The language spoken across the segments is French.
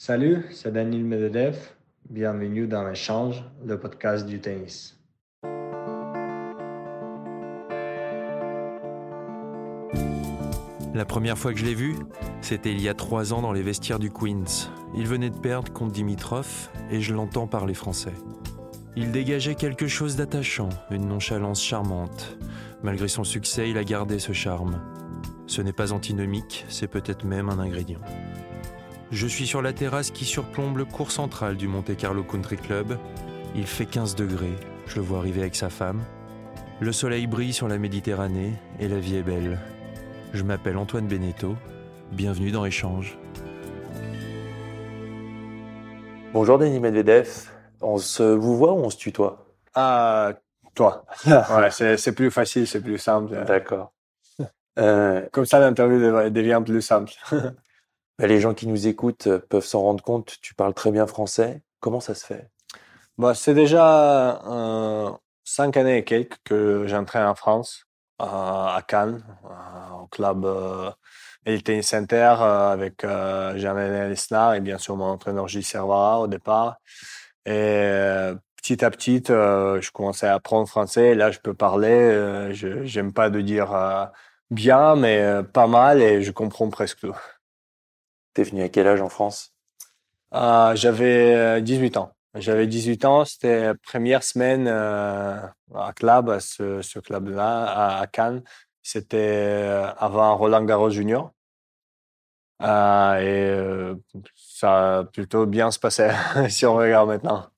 Salut, c'est Daniel Medvedev. Bienvenue dans l'échange, le podcast du tennis. La première fois que je l'ai vu, c'était il y a trois ans dans les vestiaires du Queens. Il venait de perdre contre Dimitrov et je l'entends parler français. Il dégageait quelque chose d'attachant, une nonchalance charmante. Malgré son succès, il a gardé ce charme. Ce n'est pas antinomique, c'est peut-être même un ingrédient. Je suis sur la terrasse qui surplombe le cours central du Monte Carlo Country Club. Il fait 15 degrés, je le vois arriver avec sa femme. Le soleil brille sur la Méditerranée et la vie est belle. Je m'appelle Antoine Beneteau. Bienvenue dans Échange. Bonjour Denis Medvedev. On se vous voit ou on se tutoie? Ah, toi. ouais, c'est, plus facile, c'est plus simple. D'accord. Euh, Comme ça, l'interview dev- devient plus simple. bah, les gens qui nous écoutent euh, peuvent s'en rendre compte, tu parles très bien français. Comment ça se fait? Bon, c'est déjà euh, cinq années et quelques que j'entraîne en France, euh, à Cannes, au club Elite Center avec Jean-René et bien sûr mon entraîneur Gilles Servara au départ. Et petit à petit, je commençais à apprendre français. Là, je peux parler. je j'aime pas de dire bien, mais pas mal et je comprends presque tout. T'es venu à quel âge en France? Euh, j'avais euh, 18 ans. J'avais 18 ans, c'était la première semaine euh, à club, à ce, ce club-là, à, à Cannes. C'était euh, avant Roland Garros Junior. Euh, et euh, ça a plutôt bien se passé, si on regarde maintenant.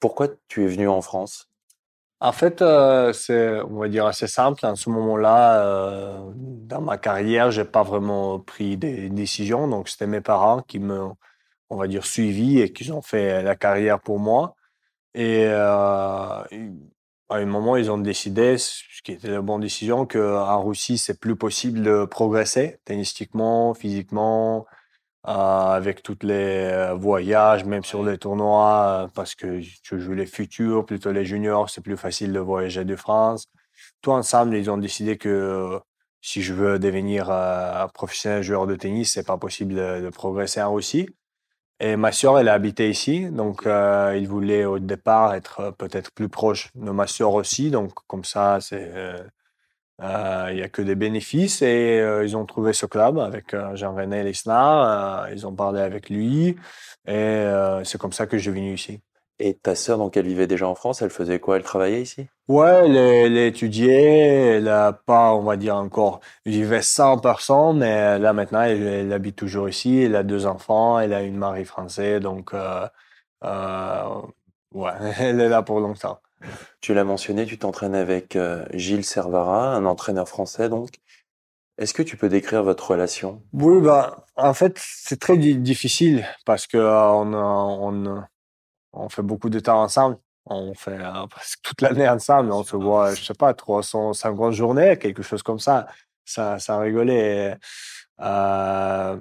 Pourquoi tu es venu en France? En fait, euh, c'est, on va dire, assez simple. En ce moment-là, euh, dans ma carrière, j'ai pas vraiment pris des décisions. Donc, c'était mes parents qui m'ont, on va dire, suivi et qui ont fait la carrière pour moi. Et euh, à un moment, ils ont décidé, ce qui était la bonne décision, qu'en Russie, c'est plus possible de progresser tennistiquement, physiquement, avec tous les euh, voyages, même sur les tournois, euh, parce que tu joues les futurs, plutôt les juniors, c'est plus facile de voyager de France. Tout ensemble, ils ont décidé que euh, si je veux devenir euh, professionnel joueur de tennis, c'est pas possible de, de progresser en Russie. Et ma sœur, elle a habité ici, donc euh, il voulait au départ être euh, peut-être plus proche de ma sœur aussi, donc comme ça, c'est euh, euh, il y a que des bénéfices et euh, ils ont trouvé ce club avec euh, Jean-René Lesnar, euh, ils ont parlé avec lui et euh, c'est comme ça que je suis venu ici. Et ta sœur, donc elle vivait déjà en France, elle faisait quoi? Elle travaillait ici? Ouais, elle, est- elle a étudié, elle a pas, on va dire encore, vivait 100%, mais là maintenant, elle, elle habite toujours ici, elle a deux enfants, elle a une mari français, donc euh, euh, ouais, elle est là pour longtemps. Tu l'as mentionné, tu t'entraînes avec euh, Gilles Servara, un entraîneur français donc. Est-ce que tu peux décrire votre relation? Oui, bah, en fait, c'est très di- difficile parce que euh, on, a- on, on fait beaucoup de temps ensemble. On fait euh, presque toute l'année ensemble. On se voit, je sais pas, 350 journées, quelque chose comme ça. Ça, ça rigolait. Euh,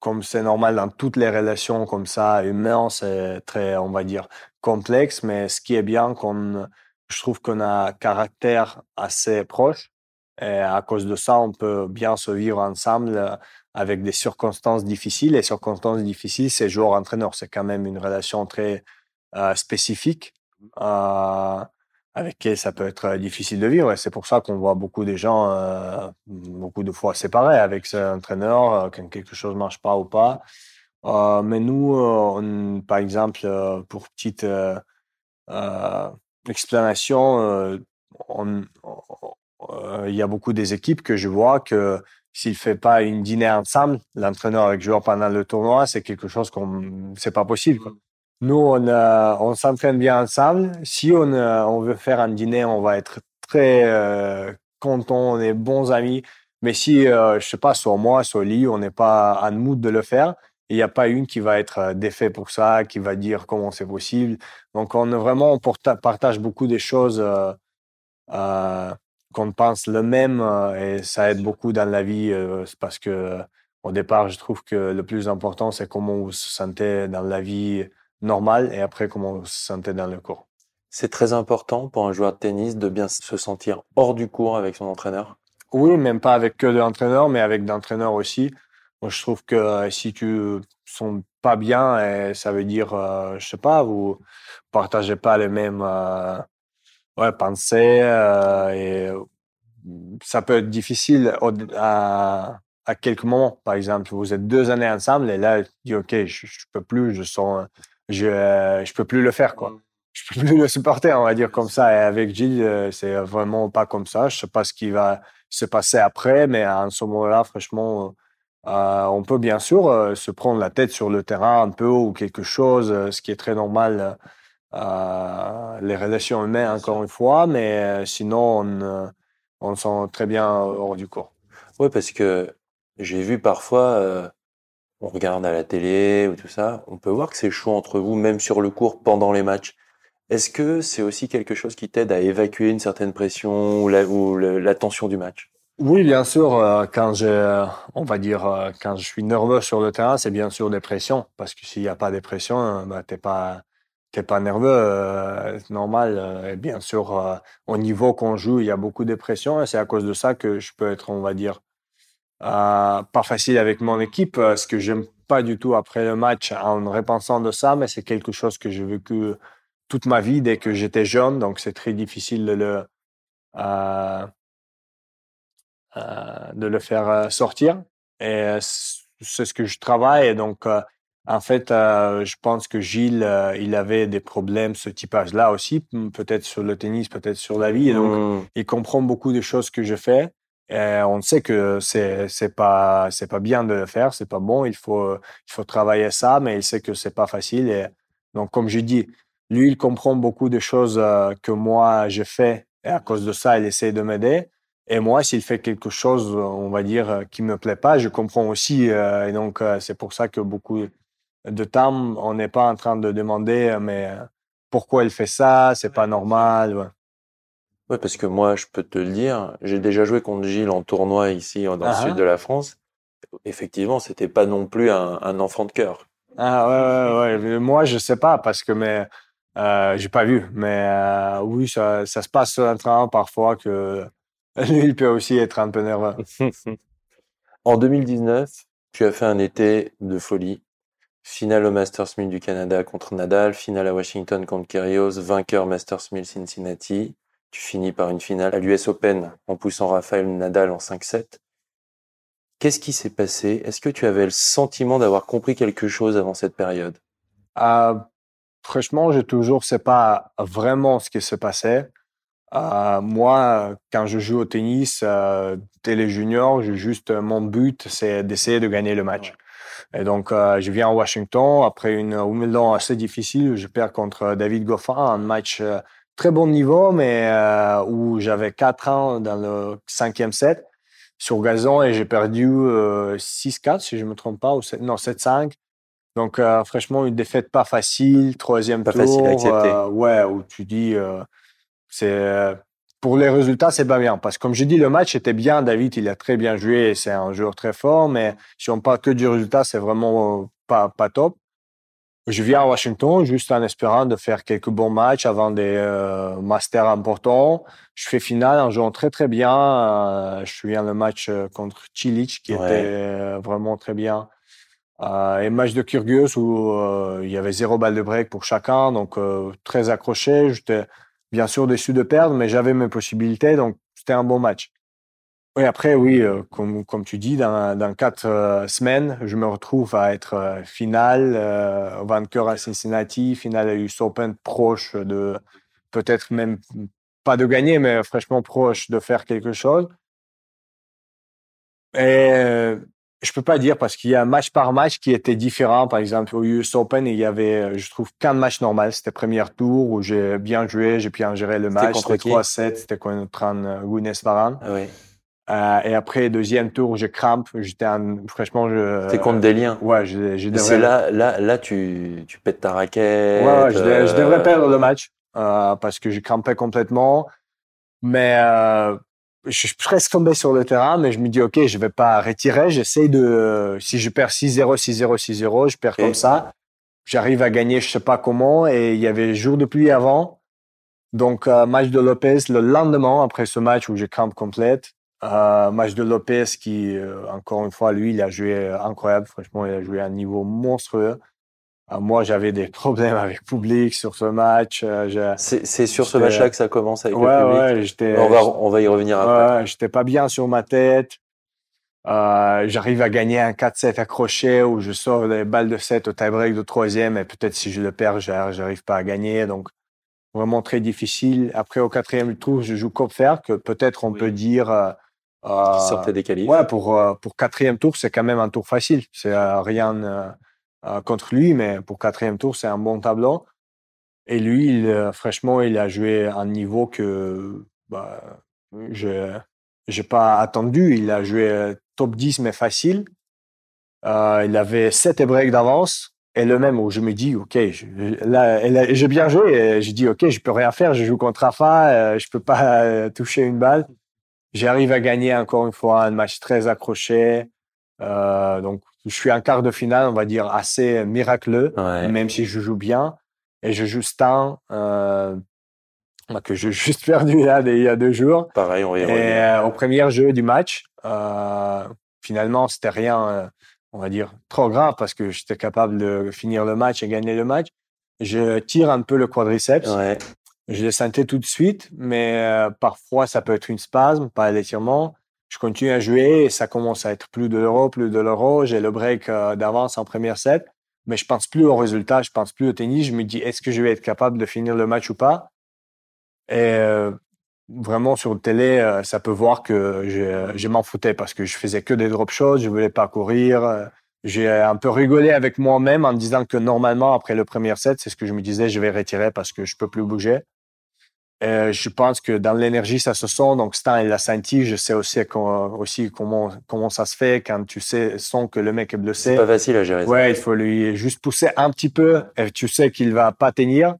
comme c'est normal dans toutes les relations comme ça, humaines, c'est très, on va dire, complexe. Mais ce qui est bien, qu'on, je trouve qu'on a un caractère assez proche. Et à cause de ça, on peut bien se vivre ensemble euh, avec des circonstances difficiles. Les circonstances difficiles, c'est joueur-entraîneur. C'est quand même une relation très euh, spécifique euh, avec qui ça peut être difficile de vivre. Et c'est pour ça qu'on voit beaucoup de gens, beaucoup de fois séparés avec cet entraîneur, quand quelque chose marche pas ou pas. Euh, mais nous, euh, on- par exemple, euh, pour petite explanation, on, il y a beaucoup des équipes que je vois que s'il fait pas une dîner ensemble, l'entraîneur avec le joueur pendant le tournoi, c'est quelque chose qu'on, c'est pas possible. Quoi. Nous, on, euh, on s'entraîne bien ensemble. Si on, euh, on veut faire un dîner, on va être très euh, content, on est bons amis. Mais si, je sais pas, soit moi, soit lui, on n'est pas en mood de le faire, il n'y a pas une qui va être euh, défait pour ça, qui va dire comment c'est possible. Donc, on vraiment, on partage beaucoup des choses euh, euh, qu'on pense le même et ça aide beaucoup dans la vie euh, parce que au départ, je trouve que le plus important, c'est comment vous se sentez dans la vie normale et après comment vous se sentez dans le cours. C'est très important pour un joueur de tennis de bien se sentir hors du cours avec son entraîneur. Oui, même pas avec que de l'entraîneur, mais avec d'entraîneurs aussi. Moi, je trouve que euh, si tu sens pas bien, et ça veut dire, euh, je sais pas, vous partagez pas les mêmes euh, ouais, pensées et ça peut être difficile au- à, à quelques moments. Par exemple, vous êtes deux années ensemble et là, tu dis, OK, je, je peux plus, je sens, je, je peux plus le faire, quoi. Je peux plus le supporter, on va dire comme ça. Et avec Gilles, c'est vraiment pas comme ça. Je sais pas ce qui va se passer après, mais à ce moment-là, franchement, euh, on peut bien sûr euh, se prendre la tête sur le terrain un peu ou quelque chose, euh, ce qui est très normal. euh, les relations humaines, encore une fois, mais euh, sinon, on, euh, on se sent très bien hors du cours. Ouais, parce que j'ai vu parfois, euh, on regarde à la télé ou tout ça, on peut voir que c'est chaud entre vous, même sur le court pendant les matchs. Est-ce que c'est aussi quelque chose qui t'aide à évacuer une certaine pression ou la, ou la tension du match? Oui, bien sûr, euh, quand je, on va dire, euh, quand je suis nerveux sur le terrain, c'est bien sûr des pressions, parce que s'il n'y a pas de pression, euh, bah, t'es pas, t'es pas nerveux, euh, c'est normal. euh, Et bien sûr, euh, au niveau qu'on joue, il y a beaucoup de pression, et c'est à cause de ça que je peux être, on va dire, euh, pas facile avec mon équipe, euh, ce que j'aime pas du tout après le match en repensant de ça, mais c'est quelque chose que j'ai vécu toute ma vie dès que j'étais jeune, donc c'est très difficile de le, euh, euh, de le faire euh, sortir. Et euh, c'est ce que je travaille. Et donc, euh, en fait, euh, je pense que Gilles, euh, il avait des problèmes, ce typage-là aussi, peut-être sur le tennis, peut-être sur la vie. Et donc, Hmm. il comprend beaucoup des choses que je fais. Et on sait que c'est c'est pas c'est pas bien de le faire, c'est pas bon. Il faut il faut travailler ça, mais il sait que c'est pas facile. Et donc, comme je dis, lui, il comprend beaucoup de choses euh, que moi je fais, et à cause de ça, il essaie de m'aider. Et moi, s'il fait quelque chose, on va dire, euh, qui me plaît pas, je comprends aussi. euh, et donc, euh, c'est pour ça que beaucoup de temps, on n'est pas en train de demander, euh, mais pourquoi il fait ça, c'est pas normal. ouais. Ouais, parce que moi, je peux te le dire, j'ai déjà joué contre Gilles en tournoi ici, dans le sud de la France. Effectivement, c'était pas non plus un, un enfant de cœur. Ah ouais, ouais, ouais. Moi, je sais pas parce que mais j'ai pas vu. Mais oui, ça, ça se passe un train parfois que lui, il peut aussi être un peu nerveux. En 2019, tu as fait un été de folie. Finale au Masters 1000 du Canada contre Nadal, finale à Washington contre Kyrgios, vainqueur Masters 1000 Cincinnati. Tu finis par une finale à l'US Open en poussant Rafael Nadal en 5-7. Qu'est-ce qui s'est passé? Est-ce que tu avais le sentiment d'avoir compris quelque chose avant cette période? Euh, franchement, je toujours sais pas vraiment ce qui se passait. Euh, moi, quand je joue au tennis, euh, juniors, j'ai juste mon but, c'est d'essayer de gagner le match. Et donc, euh, je viens à Washington après une Wimbledon assez difficile. Je perds contre David Goffin, un match euh, très bon niveau, mais euh, où j'avais 4 ans dans le cinquième set sur gazon et j'ai perdu euh, 6-4, si je me trompe pas, ou 7, non, 7-5. Donc, euh, franchement, une défaite pas facile, troisième Pas tour. facile à accepter. euh, ouais, où tu dis, euh, c'est euh, pour les résultats, c'est pas bien. Parce que comme je dis, le match était bien. David, il a très bien joué. C'est un joueur très fort. Mais si on parle que du résultat, c'est vraiment euh, pas, pas top. Je viens à Washington juste en espérant de faire quelques bons matchs avant des euh, masters importants. Je fais finale en jouant très très bien. Euh, je viens le match contre Cilic qui Ouais. était euh, vraiment très bien. Euh, et match de Kyrgios où il y avait zéro balle de break pour chacun, donc très accroché. J'étais bien sûr déçu de perdre, mais j'avais mes possibilités, donc c'était un bon match. Et après, oui, euh, comme, comme tu dis, dans, dans quatre euh, semaines, je me retrouve à être euh, finale, vainqueur à Cincinnati, finale à US Open, proche de peut-être même pas de gagner, mais franchement proche de faire quelque chose. Et je peux pas dire parce qu'il y a un match par match qui était différent. Par exemple, au US Open, il y avait, euh, je trouve, qu'un match normal. C'était premier tour où j'ai bien joué, j'ai bien géré le match. C'était qui? 3-7, c'était contre euh, Guinness Varan. Ah oui. Euh, et après, deuxième tour, je crampe. J'étais un, franchement, je. T'es contre des liens. Ouais, je, je devrais. C'est là, là, là, tu, tu pètes ta raquette. Ouais, ouais, je, devrais- je euh, devrais perdre le match euh, parce que j'ai crampé complètement. Mais je suis presque tombé sur le terrain, mais je me dis, OK, je vais pas retirer. J'essaie de... Si je perds 6-0, 6-0, 6-0, je perds comme ça. J'arrive à gagner, je sais pas comment. Et il y avait jour de pluie avant. Donc, euh, match de Lopez le lendemain, après ce match où j'ai crampe complète. Euh, match de Lopez qui, euh, encore une fois, lui, il a joué incroyable. Franchement, il a joué à un niveau monstrueux. Euh, moi, j'avais des problèmes avec le public sur ce match. Euh, C'est, sur ce match-là que ça commence avec ouais, le public. ouais, on, va, on va y revenir après. Ouais, j'étais pas bien sur ma tête. Euh, j'arrive à gagner un 4-7 accroché où je sors des balles de 7 au tie-break de troisième et peut-être si je le perds, j'ar- j'arrive pas à gagner. Donc, vraiment très difficile. Après, au quatrième tour, je joue Kopfer, que peut-être on Oui. peut dire, euh, euh, Qui sortait des qualifs. ouais, pour, euh, pour quatrième tour, c'est quand même un tour facile. C'est euh, rien euh, contre lui, mais pour quatrième tour, c'est un bon tableau. Et lui, il, euh, franchement, il a joué un niveau que bah, je j'ai pas attendu. Il a joué euh, top 10, mais facile. Il avait 7 breaks d'avance. Et le même où je me dis, OK, là, j'ai bien joué. Et je dis, OK, je peux rien faire. Je joue contre Rafa. je peux pas toucher une balle. J'arrive à gagner encore une fois un match très accroché. Donc, je suis en quart de finale, on va dire, assez miraculeux Ouais. même si je joue bien. Et je joue Stan, euh, que j'ai juste perdu là il y a deux jours. Pareil, on y Et euh, au premier jeu du match, euh, finalement, c'était rien, euh, on va dire, trop grave parce que j'étais capable de finir le match et gagner le match. Je tire un peu le quadriceps. Ouais. Je le sentais tout de suite, mais parfois ça peut être une spasme, pas l'étirement. Je continue à jouer et ça commence à être plus de l'euro, plus de l'euro. J'ai le break euh, d'avance en première set, mais je pense plus au résultat, je pense plus au tennis. Je me dis, est-ce que je vais être capable de finir le match ou pas? Et euh, vraiment sur le télé, euh, ça peut voir que je, m'en foutais parce que je faisais que des drop shots, je voulais pas courir. J'ai un peu rigolé avec moi-même en me disant que normalement, après le premier set, c'est ce que je me disais, je vais retirer parce que je peux plus bouger. Euh, je pense que dans l'énergie, ça se sent. Donc, Stan, il l'a senti. Je sais aussi, aussi comment, comment ça se fait quand tu sais, sens que le mec est C'est blessé. pas facile à gérer. ça. Ouais, il faut lui juste pousser un petit peu et tu sais qu'il va pas tenir.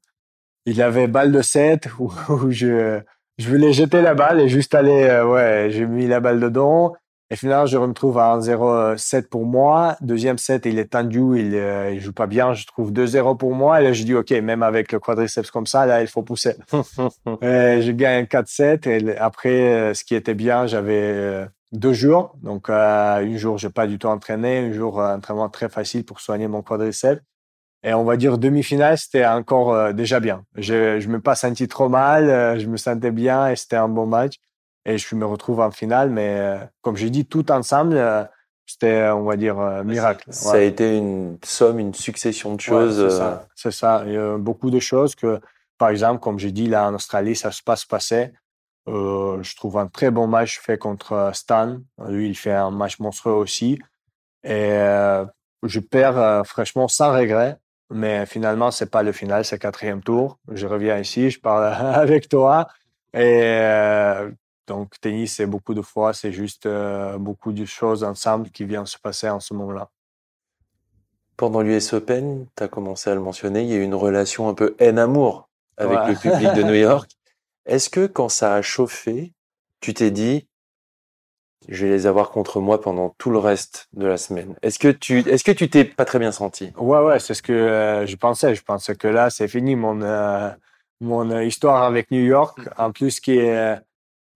Il avait balle de 7 où, où je, je voulais jeter la balle et juste aller, euh, ouais, j'ai mis la balle dedans. Et finalement, je me retrouve à 1-0-7 pour moi. Deuxième set, il est tendu, il, euh, il joue pas bien. Je trouve 2-0 pour moi. Et là, je dis, OK, même avec le quadriceps comme ça, là, il faut pousser. Et je gagne 4-7. Et après, euh, ce qui était bien, j'avais euh, deux jours. Donc, euh, un jour, j'ai pas du tout entraîné. Un jour, euh, entraînement très facile pour soigner mon quadriceps. Et on va dire demi-finale, c'était encore euh, déjà bien. Je je me pas senti trop mal. euh, je me sentais bien et c'était un bon match. Et je me retrouve en finale. Mais euh, comme j'ai dit, tout ensemble, euh, c'était, on va dire, euh, miracle. Ça Ouais. a été une somme, une succession de Ouais, choses. c'est euh, ça. Il y a beaucoup de choses que, par exemple, comme j'ai dit, là en Australie, ça se passe passé. Euh, je trouve un très bon match fait contre euh, Stan. Lui, il fait un match monstrueux aussi. Et euh, je perds euh, franchement sans regret. Mais finalement, c'est pas le final, c'est quatrième tour. Je reviens ici, je parle avec toi. Et euh, donc, tennis, c'est beaucoup de fois, c'est juste euh, beaucoup de choses ensemble qui viennent se passer en ce moment-là. Pendant l'US Open, tu as commencé à le mentionner, il y a eu une relation un peu haine-amour avec Ouais. le public de New York. Est-ce que quand ça a chauffé, tu t'es dit, je vais les avoir contre moi pendant tout le reste de la semaine? Est-ce que tu est-ce que tu t'es pas très bien senti? Ouais, ouais, c'est ce que euh, je pensais. Je pensais que là, c'est fini mon, euh, mon histoire avec New York. En plus, qui est,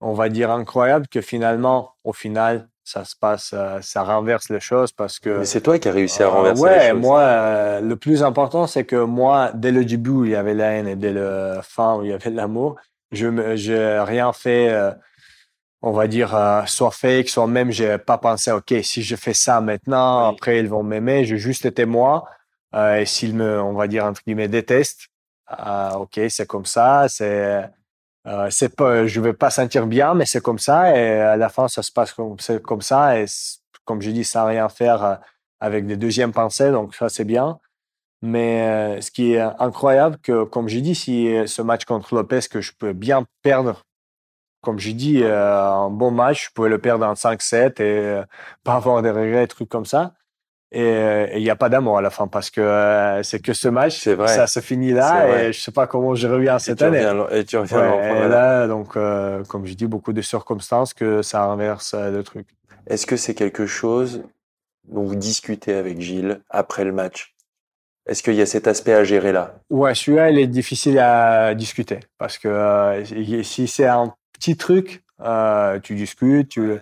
on va dire, incroyable, que finalement, au final, ça se passe, euh, ça renverse les choses parce que. Mais c'est toi qui as réussi à Euh, renverser ouais, les choses. moi, euh, le plus important, c'est que moi, dès le début, où il y avait la haine et dès le fin, où il y avait l'amour, je me, j'ai rien fait, euh, on va dire, soit fake, soit même, j'ai pas pensé, OK, si je fais ça maintenant, Oui. après, ils vont m'aimer. J'ai juste été moi. Et s'ils me, on va dire, entre guillemets, détestent, euh, OK, c'est comme ça, c'est, euh, c'est pas, je vais pas sentir bien, mais c'est comme ça. Et à la fin, ça se passe comme, comme ça. Et comme je dis, sans rien faire euh, avec des deuxièmes pensées. Donc ça, c'est bien. Mais euh, ce qui est incroyable, que comme j'ai dit, si euh, ce match contre Lopez, que je peux bien perdre comme dis, euh, un bon match, je pouvais le perdre en 5-7 et pas avoir des regrets, des trucs comme ça. Et il n'y a pas d'amour à la fin parce que c'est que ce match, vrai. ça se finit là et je sais pas comment je reviens cette année. reviens, et tu reviens Ouais, et là, donc, euh, comme je dis, beaucoup de circonstances que ça renverse euh, le truc. Est-ce que c'est quelque chose dont vous discutez avec Gilles après le match? Est-ce qu'il y a cet aspect à gérer là? Ouais, celui-là, il est difficile à discuter parce que euh, si c'est un petit truc, euh, tu discutes. Tu...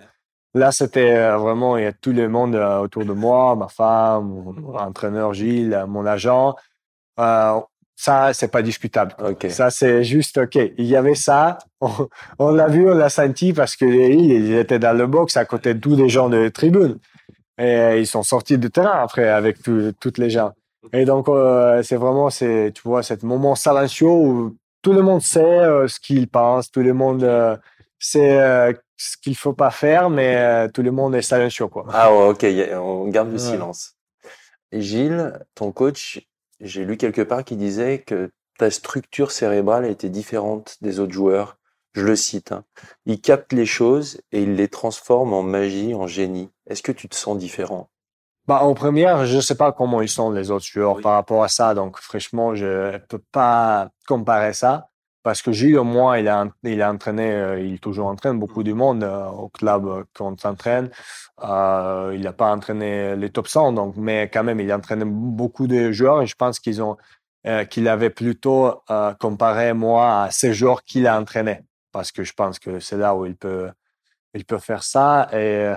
Là, c'était euh, vraiment, il y a tout le monde euh, autour de moi, ma femme, mon entraîneur Gilles, euh, mon agent. Euh, ça, c'est pas discutable. Ça, c'est juste, OK, il y avait ça, on, on l'a vu, on l'a senti parce que ils étaient dans le box à côté de tous les gens de tribune. Et ils sont sortis du terrain après avec tout- toutes les gens. Et donc, euh, c'est vraiment, c'est, tu vois, cet moment silencieux où tout le monde sait euh, ce qu'il pense, tout le monde euh, sait ce qu'il faut pas faire, mais euh, tout le monde est silencieux, quoi. Ah ouais, ok, on garde le Ouais. silence. Gilles, ton coach, j'ai lu quelque part qui disait que ta structure cérébrale était différente des autres joueurs. Je le cite. hein. Il capte les choses et il les transforme en magie, en génie. Est-ce que tu te sens différent? Bah, en première, je sais pas comment ils sont les autres joueurs Oui. par rapport à ça. Donc, franchement, je peux pas comparer ça. Parce que Gilles, au moins, il a, il a entraîné, euh, il toujours entraîne beaucoup du monde euh, au club euh, qu'on s'entraîne. Euh, il n'a pas entraîné les top 100, donc, mais quand même, il a entraîné beaucoup de joueurs et je pense qu'ils ont, qu'il avait plutôt comparé, moi, à ces joueurs qu'il a entraîné. Parce que je pense que c'est là où il peut, il peut faire ça. Et,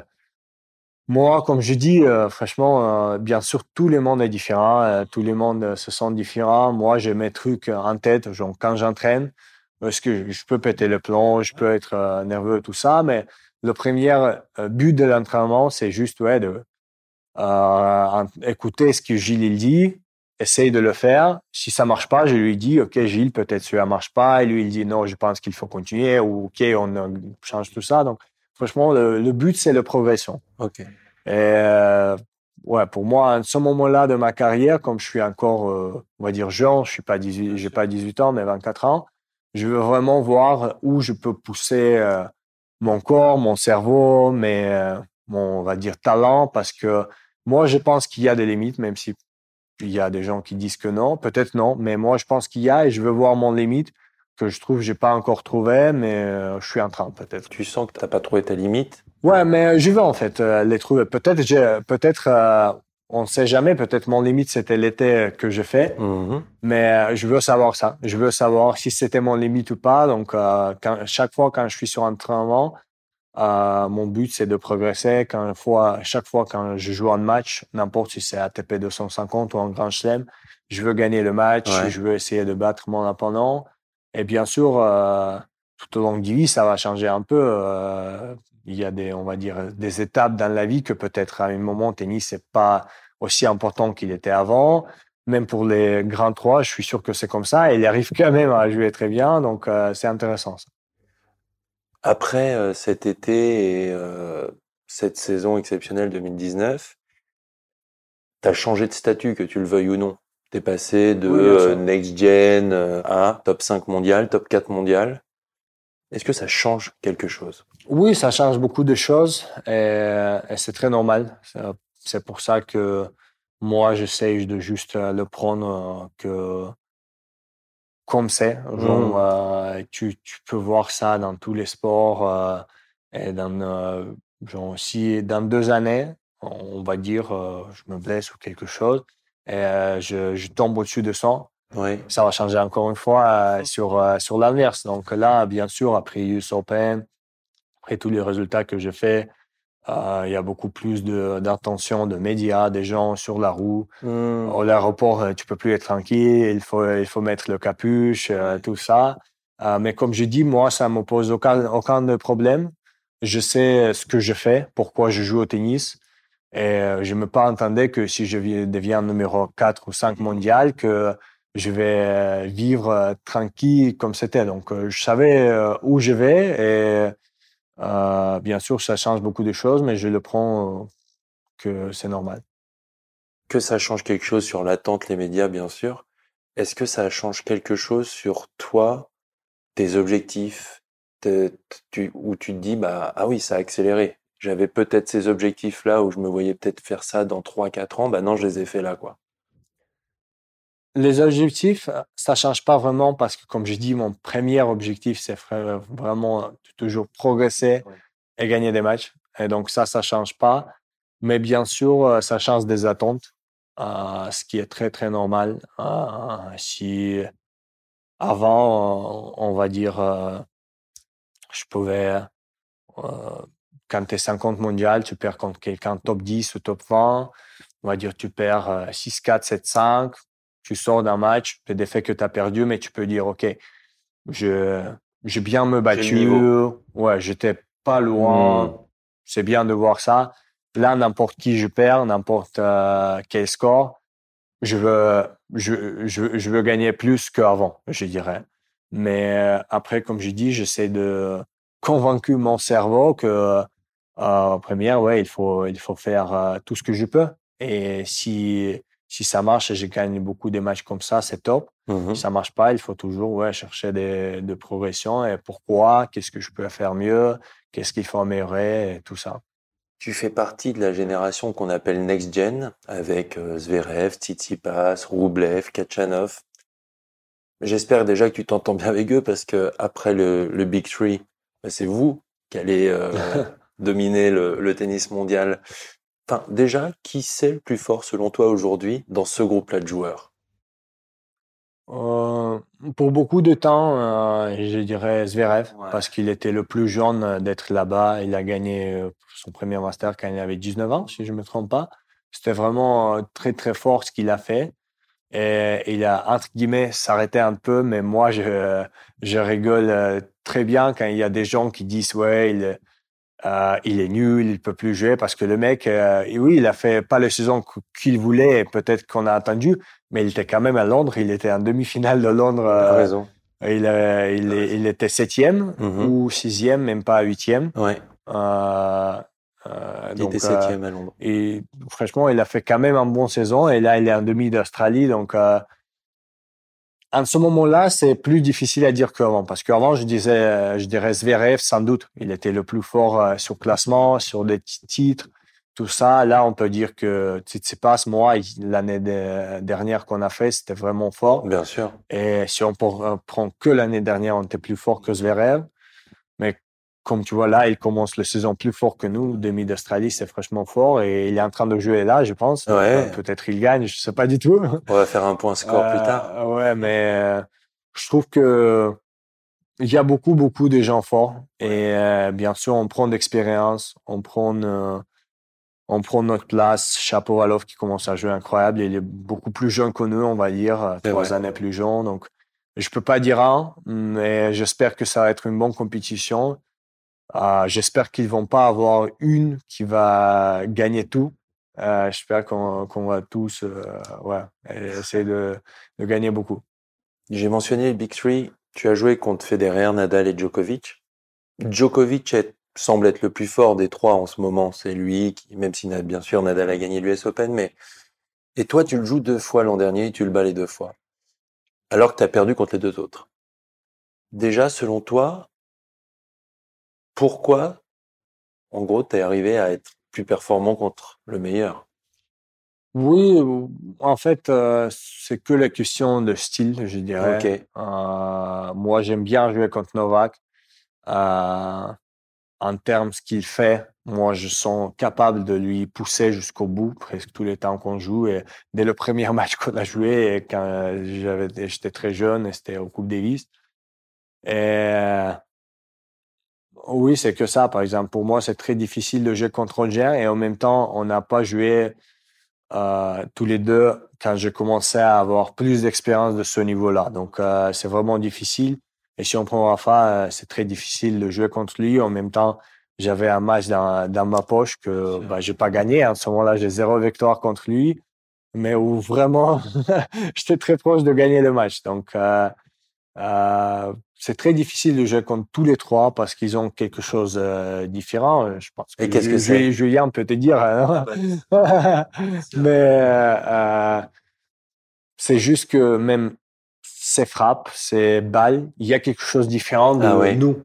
moi, comme je dis, euh, franchement, euh, bien sûr, tout le monde est différent, euh, tout le monde se sent différent. Moi, j'ai mes trucs en tête, genre quand j'entraîne, parce que je, peux péter le plomb, je peux être nerveux, tout ça, mais le premier but de l'entraînement, c'est juste ouais, de écouter ce que Gilles il dit, essaye de le faire. Si ça marche pas, je lui dis, OK, Gilles, peut-être ça marche pas. Et lui, il dit, non, je pense qu'il faut continuer, ou OK, on change tout ça. Donc, franchement, le, le but, c'est la progression. Ok. Et euh, ouais, pour moi, à ce moment-là de ma carrière, comme je suis encore, euh, on va dire jeune, je suis pas 18, j'ai pas 18 ans, mais 24 ans, je veux vraiment voir où je peux pousser euh, mon corps, mon cerveau, mais euh, mon, on va dire, talent, parce que moi, je pense qu'il y a des limites, même si il y a des gens qui disent que non, peut-être non, mais moi, je pense qu'il y a et je veux voir mon limite que je trouve j'ai pas encore trouvé, mais euh, je suis en train peut-être. Tu sens que t'as pas trouvé ta limite? Ouais, mais je veux en fait euh, les trouver. Peut-être, j'ai, peut-être, euh, on ne sait jamais. Peut-être mon limite c'était l'été que je fais, Mhm. mais euh, je veux savoir ça. Je veux savoir si c'était mon limite ou pas. Donc, euh, quand, chaque fois quand je suis sur un entraînement, euh, mon but c'est de progresser. Quand fois, chaque fois quand je joue un match, n'importe si c'est ATP 250 ou un Grand Chelem, je veux gagner le match. Ouais. Je veux essayer de battre mon opponent. Et bien sûr, euh, tout au long de vie, ça va changer un peu. euh, il y a des, on va dire, des étapes dans la vie que peut-être à un moment, tennis, c'est pas aussi important qu'il était avant. Même pour les grands trois, je suis sûr que c'est comme ça. Et il arrive quand même à jouer très bien. Donc, euh, c'est intéressant. ça. Après cet été et cette saison exceptionnelle 2019, t'as changé de statut, que tu le veuilles ou non. T'es passé de Oui, euh, next gen euh, à top 5 mondial, top 4 mondial. Est-ce que ça change quelque chose? Oui, ça change beaucoup de choses et, et c'est très normal. C'est- pour ça que moi, j'essaye de juste euh, le prendre que comme c'est. Genre, euh, tu, tu peux voir ça dans tous les sports euh, et dans, euh, genre, si dans deux années, on va dire, je me blesse ou quelque chose et euh, je, je tombe au-dessus de 100, Oui. ça va changer encore une fois euh, sur, euh, sur l'inverse. Donc là, bien sûr, après US Open, après tous les résultats que j'ai faits, euh, il y a beaucoup plus de- d'attention de médias, des gens sur la roue. Hmm. Au l'aéroport, tu peux plus être tranquille, il faut, il faut mettre le capuche, euh, tout ça. Euh, mais comme je dis, moi, ça me pose aucun, aucun de problème. Je sais ce que je fais, pourquoi je joue au tennis. Et euh, je me pas entendais que si je vi- deviens numéro 4 ou 5 mondial, que je vais euh, vivre euh, tranquille comme c'était. Donc, je savais où je vais et euh, bien sûr, ça change beaucoup de choses, mais je le prends que c'est normal. Que ça change quelque chose sur l'attente, les médias, bien sûr. Est-ce que ça change quelque chose sur toi, tes objectifs, où tu te dis, bah, ah oui, ça a accéléré? J'avais peut-être ces objectifs-là où je me voyais peut-être faire ça dans 3-4 ans. Bah non, je les ai fait là, quoi. Les objectifs, ça change pas vraiment parce que, comme je dis, mon premier objectif, c'est vra- vraiment toujours progresser Ouais. et gagner des matchs. Et donc ça, ça change pas. Mais bien sûr, euh, ça change des attentes, euh, ce qui est très, très normal. Euh, si avant, euh, on va dire, euh, je pouvais, euh, quand tu es 50 mondial, tu perds contre quelqu'un top 10 ou top 20. On va dire, tu perds euh, 6-4, 7-5. Tu sors d'un match, des défaites que tu as perdu, mais tu peux dire, OK, je, j'ai bien me battu. Ouais, j'étais pas loin. Mm. C'est bien de voir ça. Là, n'importe qui je perds, n'importe euh, quel score, je veux, je, je, je veux gagner plus qu'avant, je dirais. Mais euh, après, comme je dis, j'essaie de convaincre mon cerveau que euh, en première, ouais, il faut, il faut faire euh, tout ce que je peux. Et si, si ça marche et je gagne beaucoup de matchs comme ça, c'est top. Mhm. Si ça marche pas, il faut toujours ouais, chercher des, des progressions et pourquoi, qu'est-ce que je peux faire mieux, qu'est-ce qu'il faut améliorer et tout ça. Tu fais partie de la génération qu'on appelle Next Gen, avec euh, Zverev, Tsitsipas, Rublev, Kachanov. J'espère déjà que tu t'entends bien avec eux parce que après le, le Big Three, bah, c'est vous qui allez euh, dominer le, le tennis mondial. Enfin, déjà, qui c'est le plus fort selon toi aujourd'hui dans ce groupe-là de joueurs? Euh, pour beaucoup de temps, euh, je dirais Zverev, Ouais. parce qu'il était le plus jeune euh, d'être là-bas. Il a gagné son premier master quand il avait 19 ans, si je me trompe pas. C'était vraiment très, très fort ce qu'il a fait. Et il a, entre guillemets, s'arrêté un peu, mais moi, je, je rigole très bien quand il y a des gens qui disent, ouais, il, euh, il est nul, il peut plus jouer, parce que le mec, euh, oui, il a fait pas la saison qu- qu'il voulait, peut-être qu'on a attendu, mais il était quand même à Londres, il était en demi-finale de Londres, T'as euh, raison. il, euh, il, est- il était septième Mhm. ou sixième, même pas huitième. Ouais, Euh, euh, il donc, était euh, septième à Londres. et franchement, il a fait quand même un bon saison. Et là, il est en demi d'Australie. Donc, euh, en ce moment-là, c'est plus difficile à dire qu'avant. Parce qu'avant, je disais, euh, je dirais Zverev, sans doute. Il était le plus fort euh, sur classement, sur des ti- titres, tout ça. Là, on peut dire que Tsitsipas, moi, l'année de- dernière qu'on a fait, c'était vraiment fort. Bien sûr. Et si on euh, prend que l'année dernière, on était plus fort que Zverev. Comme tu vois là, il commence la saison plus fort que nous. Demi d'Australie, c'est franchement fort. Et il est en train de jouer là, je pense. Ouais. Euh, Peut-être il gagne, je sais pas du tout. On va faire un point score plus Euh, tard. Ouais, mais euh, je trouve que il y a beaucoup, beaucoup de gens forts. Et euh, bien sûr, on prend d'expérience, on prend, euh, on prend notre place. Chapovalov qui commence à jouer incroyable. Il est beaucoup plus jeune que nous, on va dire, euh, trois vrai. années plus jeune. Donc, je peux pas dire un, mais j'espère que ça va être une bonne compétition. Euh, j'espère qu'ils vont pas avoir une qui va gagner tout. Euh, j'espère qu'on va tous euh, ouais, essayer de, de gagner beaucoup. J'ai mentionné le Big Three. Tu as joué contre Federer, Nadal et Djokovic. Djokovic semble être le plus fort des trois en ce moment. C'est lui qui, même si bien sûr Nadal a gagné l'US Open, mais et toi tu le joues deux fois l'an dernier et tu le bats les deux fois, alors que tu as perdu contre les deux autres. Déjà, selon toi, pourquoi, en gros, t'es arrivé à être plus performant contre le meilleur? Oui, euh, en fait, euh, c'est que la question de style, je dirais. Ok. Euh, moi, j'aime bien jouer contre Novak. Euh, en termes de ce qu'il fait, moi, je sens capable de lui pousser jusqu'au bout, presque tous les temps qu'on joue. Et dès le premier match qu'on a joué, et quand j'avais, j'étais très jeune, c'était au Coupe Davis. Et oui, c'est que ça, par exemple. Pour moi, c'est très difficile de jouer contre Roger et en même temps, on n'a pas joué euh, tous les deux quand je commençais à avoir plus d'expérience de ce niveau-là. Donc, euh, c'est vraiment difficile. Et si on prend Rafa, euh, c'est très difficile de jouer contre lui. En même temps, j'avais un match dans, dans ma poche que bah, j'ai pas gagné. En ce moment-là, j'ai zéro victoire contre lui, mais où vraiment, j'étais très proche de gagner le match. Donc, euh, euh, c'est très difficile de jouer contre tous les trois parce qu'ils ont quelque chose de différent. Euh, Je pense que, Et qu'est-ce que c'est? Julien peut te dire. hein. Mais euh, euh, c'est juste que même ses frappes, ses balles, il y a quelque chose de différent de Ah ouais. nous.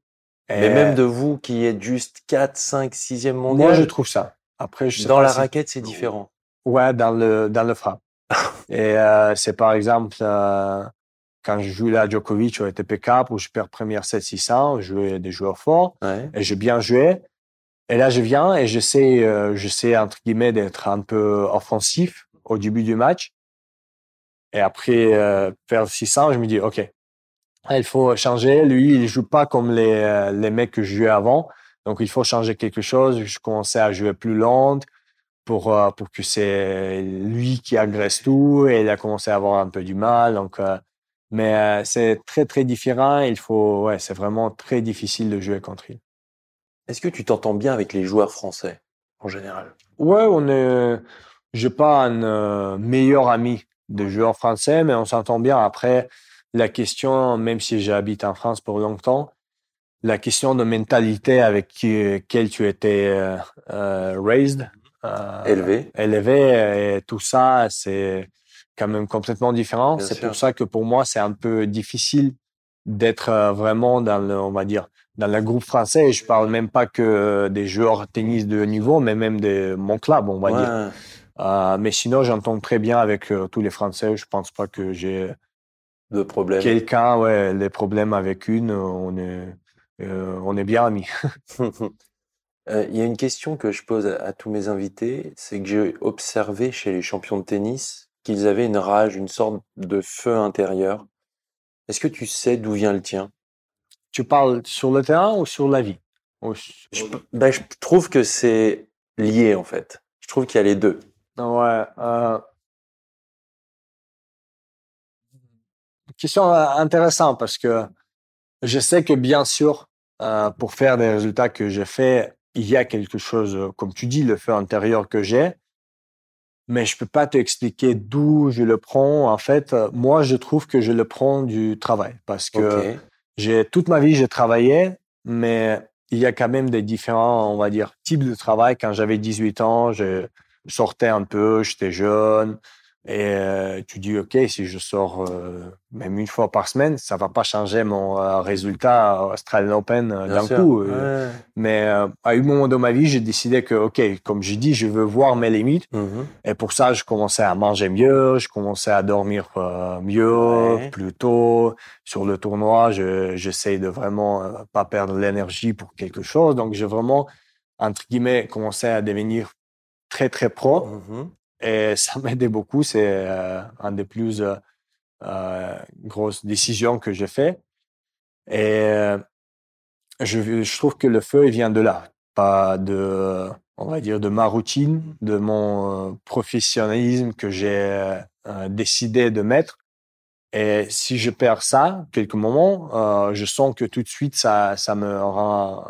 Mais Et même de vous qui êtes juste 4, 5, 6e mondial, moi, je trouve ça. Après, je dans la si- raquette, c'est différent. Ouais, dans le, dans le frappe. Et euh, c'est par exemple, euh, quand je joue là Djokovic au ATP Cup, où je perds première 7-600, je jouais des joueurs forts, Ouais. et j'ai bien joué. Et là, je viens et j'essaie, euh, j'essaie, entre guillemets, d'être un peu offensif au début du match. Et après, euh, perdre 600, je me dis, OK, il faut changer. Lui, il joue pas comme les, euh, les mecs que je jouais avant. Donc, il faut changer quelque chose. Je commençais à jouer plus lente pour, euh, pour que c'est lui qui agresse tout. Et il a commencé à avoir un peu du mal. Donc, euh, mais euh, c'est très, très différent. Il faut, ouais, c'est vraiment très difficile de jouer contre lui. Est-ce que tu t'entends bien avec les joueurs français en général? Ouais, on est, j'ai pas un euh, meilleur ami de joueur français, mais on s'entend bien. Après, la question, même si j'habite en France pour longtemps, la question de mentalité avec qui, quelle tu étais euh, raised, Élevé. élevé, et tout ça, c'est quand même complètement différent. C'est pour ça que pour moi, c'est un peu difficile d'être euh, vraiment dans le, on va dire, dans le groupe français. Et je parle même pas que des joueurs tennis de haut niveau, mais même de mon club, on va dire. Euh, mais sinon, j'entends très bien avec euh, tous les Français. Je pense pas que j'ai De problème. quelqu'un, ouais, les problèmes avec une. On est, euh, on est bien amis. Euh, Il y a une question que je pose à, à tous mes invités, c'est que j'ai observé chez les champions de tennis qu'ils avaient une rage, une sorte de feu intérieur. Est-ce que tu sais d'où vient le tien? Tu parles sur le terrain ou sur la vie? Je, ben, je trouve que c'est lié en fait. Je trouve qu'il y a les deux. Ouais. Euh... Question euh, intéressante parce que je sais que bien sûr, euh, pour faire des résultats que j'ai fait, il y a quelque chose, comme tu dis, le feu intérieur que j'ai, mais je peux pas te expliquer d'où je le prends. En fait, euh, moi, je trouve que je le prends du travail parce que j'ai toute ma vie j'ai travaillé, mais il y a quand même des différents, on va dire, types de travail. Quand j'avais 18 ans, je sortais un peu, j'étais jeune, et euh, tu dis ok, si je sors euh, même une fois par semaine, ça va pas changer mon euh, résultat Australian Open d'un coup. Ouais. Mais à un moment de ma vie, j'ai décidé que ok, comme j'ai dit, je veux voir mes limites. Mhm. Et pour ça, je commençais à manger mieux, je commençais à dormir mieux, Ouais. plus tôt. Sur le tournoi, je, j'essaye de vraiment pas perdre l'énergie pour quelque chose. Donc, j'ai vraiment, entre guillemets, commencé à devenir très, très pro. Mhm. Et ça m'aidait beaucoup. C'est euh, un des plus euh, euh, grosses décisions que j'ai fait. Et je, je trouve que le feu, il vient de là, pas de, on va dire, de ma routine, de mon professionnalisme que j'ai décidé de mettre. Et si je perds ça, quelques moments, euh, je sens que tout de suite, ça, ça me rend,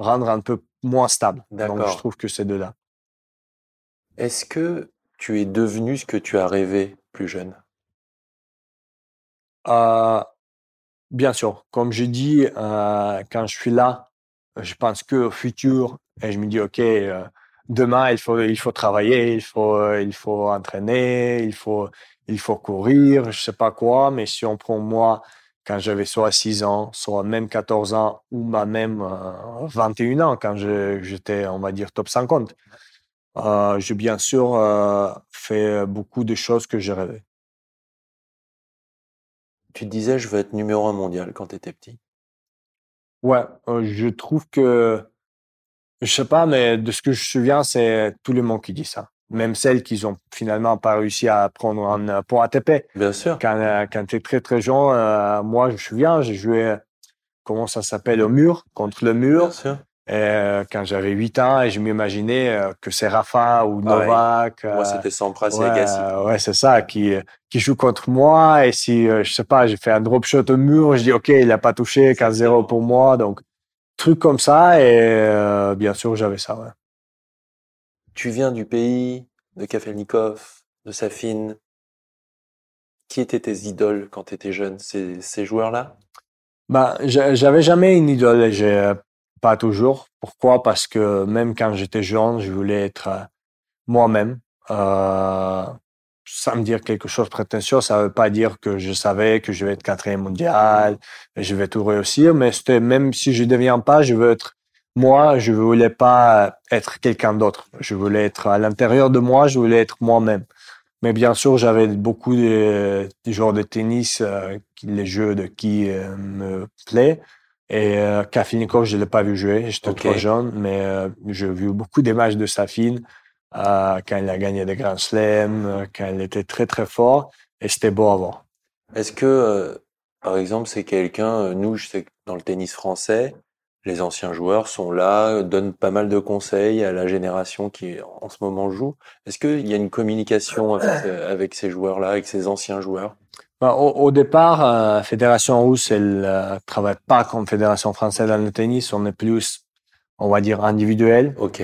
rendre un peu moins stable. Donc, je trouve que c'est de là. Est-ce que tu es devenu ce que tu as rêvé plus jeune? Euh, bien sûr, comme je dis, euh, quand je suis là, je pense que au futur et je me dis ok, euh, demain il faut il faut travailler, il faut euh, il faut entraîner, il faut il faut courir, je sais pas quoi. Mais si on prend moi quand j'avais soit 6 ans, soit même 14 ans ou même euh, 21 ans quand j'étais on va dire top 50, euh, j'ai bien sûr euh, fait beaucoup de choses que j'ai rêvé. Tu te disais, je veux être numéro un mondial quand tu étais petit. Ouais, euh, je trouve que, je sais pas, mais de ce que je me souviens, c'est tout le monde qui dit ça. Même celles qui ont finalement pas réussi à prendre un point ATP. Bien sûr. Quand, quand tu es très très jeune, moi je me souviens, j'ai joué, comment ça s'appelle, au mur, contre le mur. Bien sûr. Euh, quand j'avais 8 ans, et je m'imaginais euh, que c'est Rafa ou Ah ouais. Novak. Moi, euh, c'était Sampras et Agassi. ouais, c'est ça, qui, qui joue contre moi. Et si, je sais pas, j'ai fait un drop shot au mur, je dis, OK, il a pas touché, 15-0 pour moi. Donc, truc comme ça. Et euh, bien sûr, j'avais ça, ouais. Tu viens du pays de Kafelnikov, de Safin. Qui étaient tes idoles quand tu étais jeune, ces, ces joueurs-là? Ben, j'a- j'avais jamais une idole, j'ai pas toujours. Pourquoi? Parce que même quand j'étais jeune, je voulais être euh, moi-même. Euh, sans me dire quelque chose de prétentieux, ça veut pas dire que je savais que je vais être quatrième mondial, je vais tout réussir, mais c'était même si je deviens pas, je veux être moi, je voulais pas être quelqu'un d'autre. Je voulais être à l'intérieur de moi, je voulais être moi-même. Mais bien sûr, j'avais beaucoup de, de de tennis, euh, les jeux de qui euh, me plaît. Et euh, Kafelnikov, je l'ai pas vu jouer, j'étais trop jeune, mais euh, j'ai vu beaucoup des matchs de Safin euh, quand il a gagné des Grand Slam, euh, quand il était très très fort, et c'était beau à voir. Est-ce que, euh, par exemple, c'est quelqu'un, euh, nous, je sais que dans le tennis français, les anciens joueurs sont là, donnent pas mal de conseils à la génération qui en ce moment joue. Est-ce qu'il y a une communication avec, avec ces joueurs-là, avec ces anciens joueurs? Ben, au, au départ, euh, Fédération russe, elle euh, travaille pas comme Fédération française dans le tennis. On est plus, on va dire, individuel. Ok.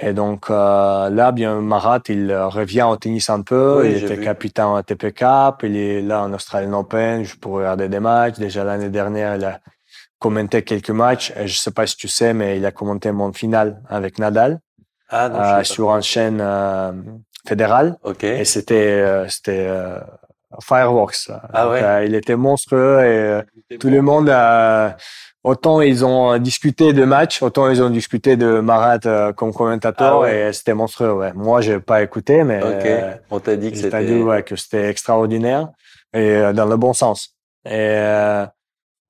Et donc euh, là, bien Marat, il euh, revient au tennis un peu. Oui, il était vu. capitaine à TP Cup. Il est là en Australian Open. Je peux regarder des matchs. Déjà l'année dernière, il a commenté quelques matchs. Et je sais pas si tu sais, mais il a commenté mon finale avec Nadal Ah, non, euh, je pas. sur une chaîne euh, fédérale. Ok. Et c'était euh, c'était euh, fireworks. Ah ouais. euh, il était monstrueux et euh, tout le monde a autant ils ont discuté de match, autant ils ont discuté de Marat euh, comme commentateur Ah ouais. et c'était monstrueux. Ouais. Moi, j'ai pas écouté, mais euh, On t'a dit que c'était. dit ouais, que c'était extraordinaire et euh, dans le bon sens. Et euh,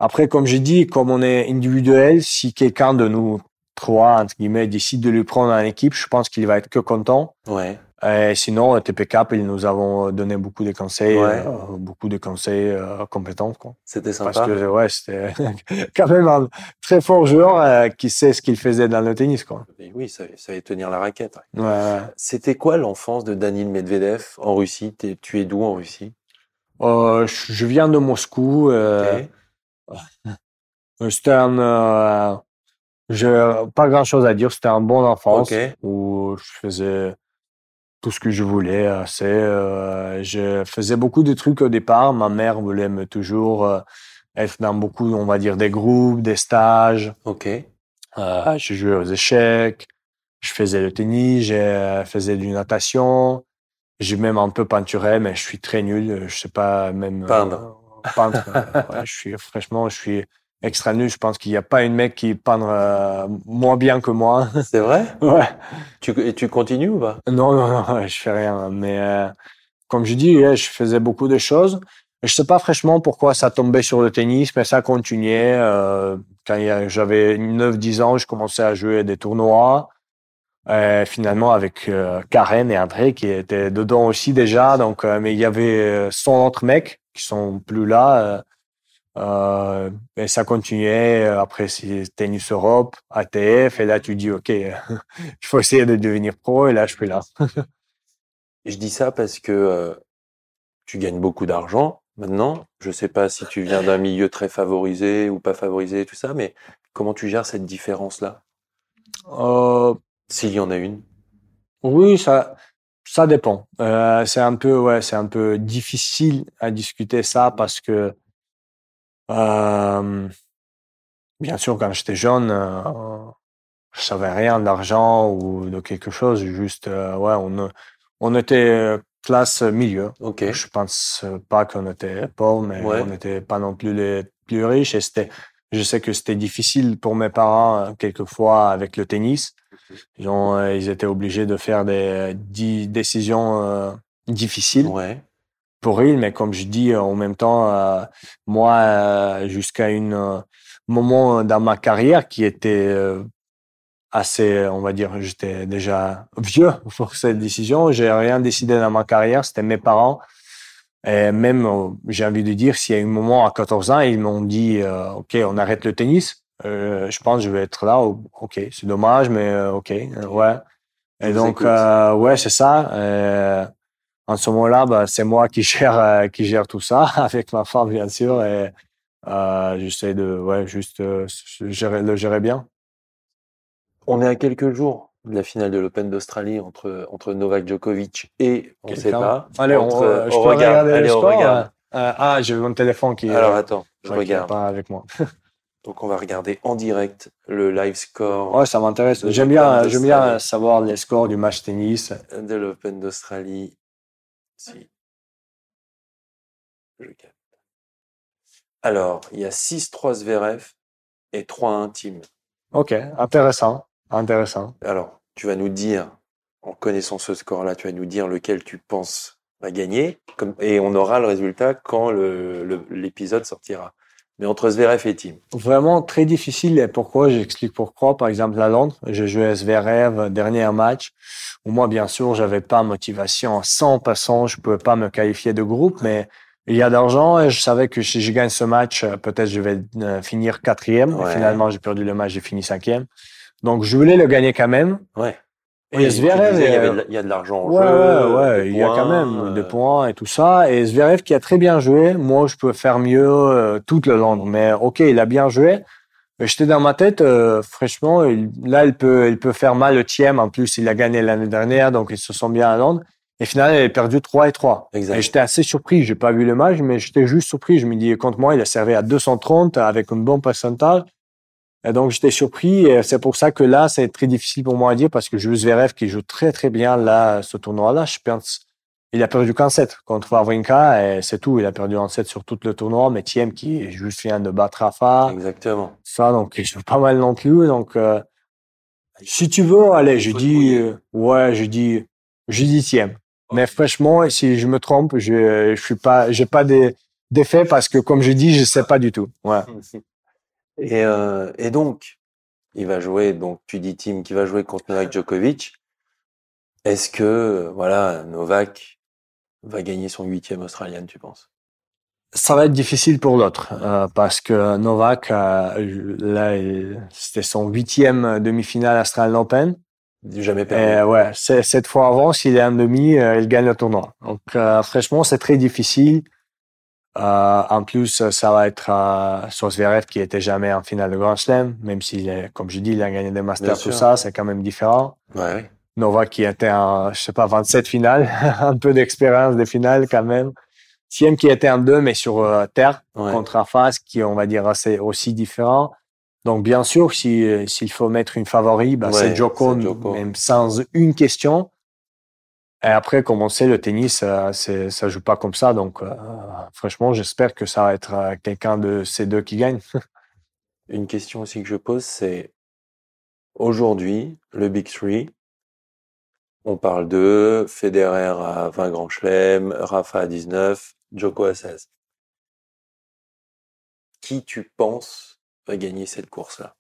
après, comme j'ai dit, comme on est individuel, si quelqu'un de nous trois entre guillemets décide de lui prendre en équipe, je pense qu'il va être que content. Ouais. Et sinon, euh, TP Cap, ils nous avons donné beaucoup de conseils, Ouais. euh, beaucoup de conseils euh, compétents. C'était sympa. Parce que ouais, c'était quand même un très fort joueur euh, qui sait ce qu'il faisait dans le tennis. Quoi. Et Oui, ça, allait tenir la raquette. ouais. Ouais, ouais. C'était quoi l'enfance de Danil Medvedev en Russie? Tu es d'où en Russie? Euh, je viens de Moscou. Euh, Ok. C'était un... Euh, pas grand-chose à dire. C'était un bon enfance où je faisais tout ce que je voulais. euh, C'est, euh, je faisais beaucoup de trucs au départ. Ma mère voulait me toujours euh, être dans beaucoup, on va dire, des groupes, des stages. Ok. Euh, je jouais aux échecs. Je faisais le tennis. Je faisais du natation. J'ai même un peu peinturé, mais je suis très nul. Je sais pas même Peindre. peindre. euh, ouais, je suis franchement, je suis extra nul. Je pense qu'il n'y a pas une mec qui peindre euh, moins bien que moi. C'est vrai? ouais. Tu, et tu continues ou pas? Non, non, non, je fais rien. Mais euh, comme je dis, je faisais beaucoup de choses. Je sais pas franchement pourquoi ça tombait sur le tennis, mais ça continuait. Euh, quand j'avais 9-10 ans, je commençais à jouer à des tournois. Finalement, avec Karen et André qui étaient dedans aussi déjà. Donc, mais il y avait euh, 100 autres mecs qui sont plus là. Euh, et ça continuait. Après, c'est Tennis Europe, ATF. Et là, tu dis, OK, il faut essayer de devenir pro. Et là, je suis là. Je dis ça parce que euh, tu gagnes beaucoup d'argent maintenant. Je sais pas si tu viens d'un milieu très favorisé ou pas favorisé, tout ça, mais comment tu gères cette différence-là? Euh, S'il y en a une. oui, ça, ça dépend. C'est un peu, ouais, c'est un peu difficile à discuter ça parce que, euh, bien sûr, quand j'étais jeune, euh, je savais rien d'argent ou de quelque chose. Juste, euh, ouais, on, on était euh, classe milieu. Ok. Je pense pas qu'on était pauvres, mais Ouais. on n'était pas non plus les plus riches. Et c'était, je sais que c'était difficile pour mes parents euh, quelquefois avec le tennis. Ils, ont, ils étaient obligés de faire des décisions difficiles Ouais. Pour ils, mais comme je dis, en même temps, euh, moi, euh, jusqu'à un euh, moment dans ma carrière qui était euh, assez, on va dire, j'étais déjà vieux pour cette décision. J'ai rien décidé dans ma carrière, c'était mes parents. Et même, euh, j'ai envie de dire, s'il y a un moment à 14 ans, ils m'ont dit, euh, OK, on arrête le tennis. Euh, je pense que je vais être là. OK, c'est dommage, mais euh, OK, euh, ouais. Et vous donc, euh, ouais, c'est ça. En ce moment-là, bah, c'est moi qui gère, euh, qui gère tout ça, avec ma femme, bien sûr. Et euh, j'essaie de, ouais, juste euh, gérer, le gérer bien. On est à quelques jours de la finale de l'Open d'Australie entre, entre Novak Djokovic et, on sait Quelqu'un? pas. Allez, on, entre- je on peux regarde. regarder Allez, le on score. regarde. ah, j'ai mon téléphone qui, Alors attends, je regarde. pas avec moi. Donc on va regarder en direct le live score Ouais, ça m'intéresse. J'aime bien, j'aime bien savoir les scores du match tennis. de l'Open d'Australie. Si. Je capte. Alors, il y a 6 3 VRF et 3 intimes. Ok, intéressant. Intéressant. Alors, tu vas nous dire, en connaissant ce score-là, tu vas nous dire lequel tu penses va gagner. Et on aura le résultat quand l'épisode sortira. Mais entre Zverev et Team. Vraiment très difficile. Et pourquoi? J'explique pourquoi. Par exemple, à Londres, j'ai joué à Zverev, dernier match. Où moi, bien sûr, j'avais pas motivation à 100%. Je pouvais pas me qualifier de groupe, mais il y a d'argent et je savais que si je gagne ce match, euh, peut-être je vais euh, finir quatrième. Et finalement, j'ai perdu le match, j'ai fini cinquième. Donc, je voulais le gagner quand même. Ouais. Et Zverev, disais, il y, avait euh, de la- il y a de l'argent en Ouais, jeu. ouais, ouais. des Il y a quand même euh, des points et tout ça. Et Zverev qui a très bien joué. Moi, je peux faire mieux euh, toute le Londres. Mais ok, il a bien joué. Mais J'étais dans ma tête, euh, franchement, il- là, il peut, il peut faire mal le Thiem. En plus, il a gagné l'année dernière, donc ils se sont bien à Londres. Et finalement, il a perdu 3 et 3. Exact. Et j'étais assez surpris. J'ai pas vu le match, mais j'étais juste surpris. Je me dis, contre moi, il a servi à 230 avec un bon pourcentage. Et donc, j'étais surpris. Et c'est pour ça que là, c'est très difficile pour moi à dire parce que Jules Zverev qui joue très, très bien là, ce tournoi-là, je pense, il a perdu qu'en 7 contre Wawrinka et c'est tout. Il a perdu en 7 sur tout le tournoi. Mais Thiem qui juste vient de battre Rafa, Exactement. ça, donc il joue pas mal non plus. Donc, euh, si tu veux, allez, je dis, euh, ouais, je dis, je dis Thiem. Mais franchement, si je me trompe, je, je suis pas, j'ai pas des, d'effet parce que comme je dis, je sais pas du tout. Ouais. Et, euh, et donc, il va jouer, donc tu dis Team qui va jouer contre Novak Djokovic. Est-ce que, euh, voilà, Novak va gagner son huitième Australian, tu penses? Ça va être difficile pour l'autre euh, parce que Novak, euh, là, c'était son huitième demi-finale Australian Open. Jamais Et perdu. ouais, cette fois avant, s'il est en demi, euh, il gagne le tournoi. Donc, franchement, c'est très difficile. Euh, en plus, ça va être euh, qui était jamais en finale de Grand Slam, même s'il est, comme je dis, il a gagné des Masters, Bien tout sûr. ça, c'est quand même différent. Ouais. Novak qui était en, je sais pas, 27 finales, un peu d'expérience des finales quand même. Thiem qui était en deux, mais sur euh, terre, Ouais. contre Rafas, qui, on va dire, assez aussi différent. Donc, bien sûr, si, euh, s'il faut mettre une favori, bah, Ouais, c'est Djoko. même sans une question. Et après, comme on le tennis, euh, ça joue pas comme ça. Donc, euh, franchement, j'espère que ça va être euh, quelqu'un de ces deux qui gagne. Une question aussi que je pose, c'est aujourd'hui, le Big Three, on parle de Federer à 20 grands chelems, Rafa à 19, Djoko à 16. Qui tu penses va gagner cette course-là?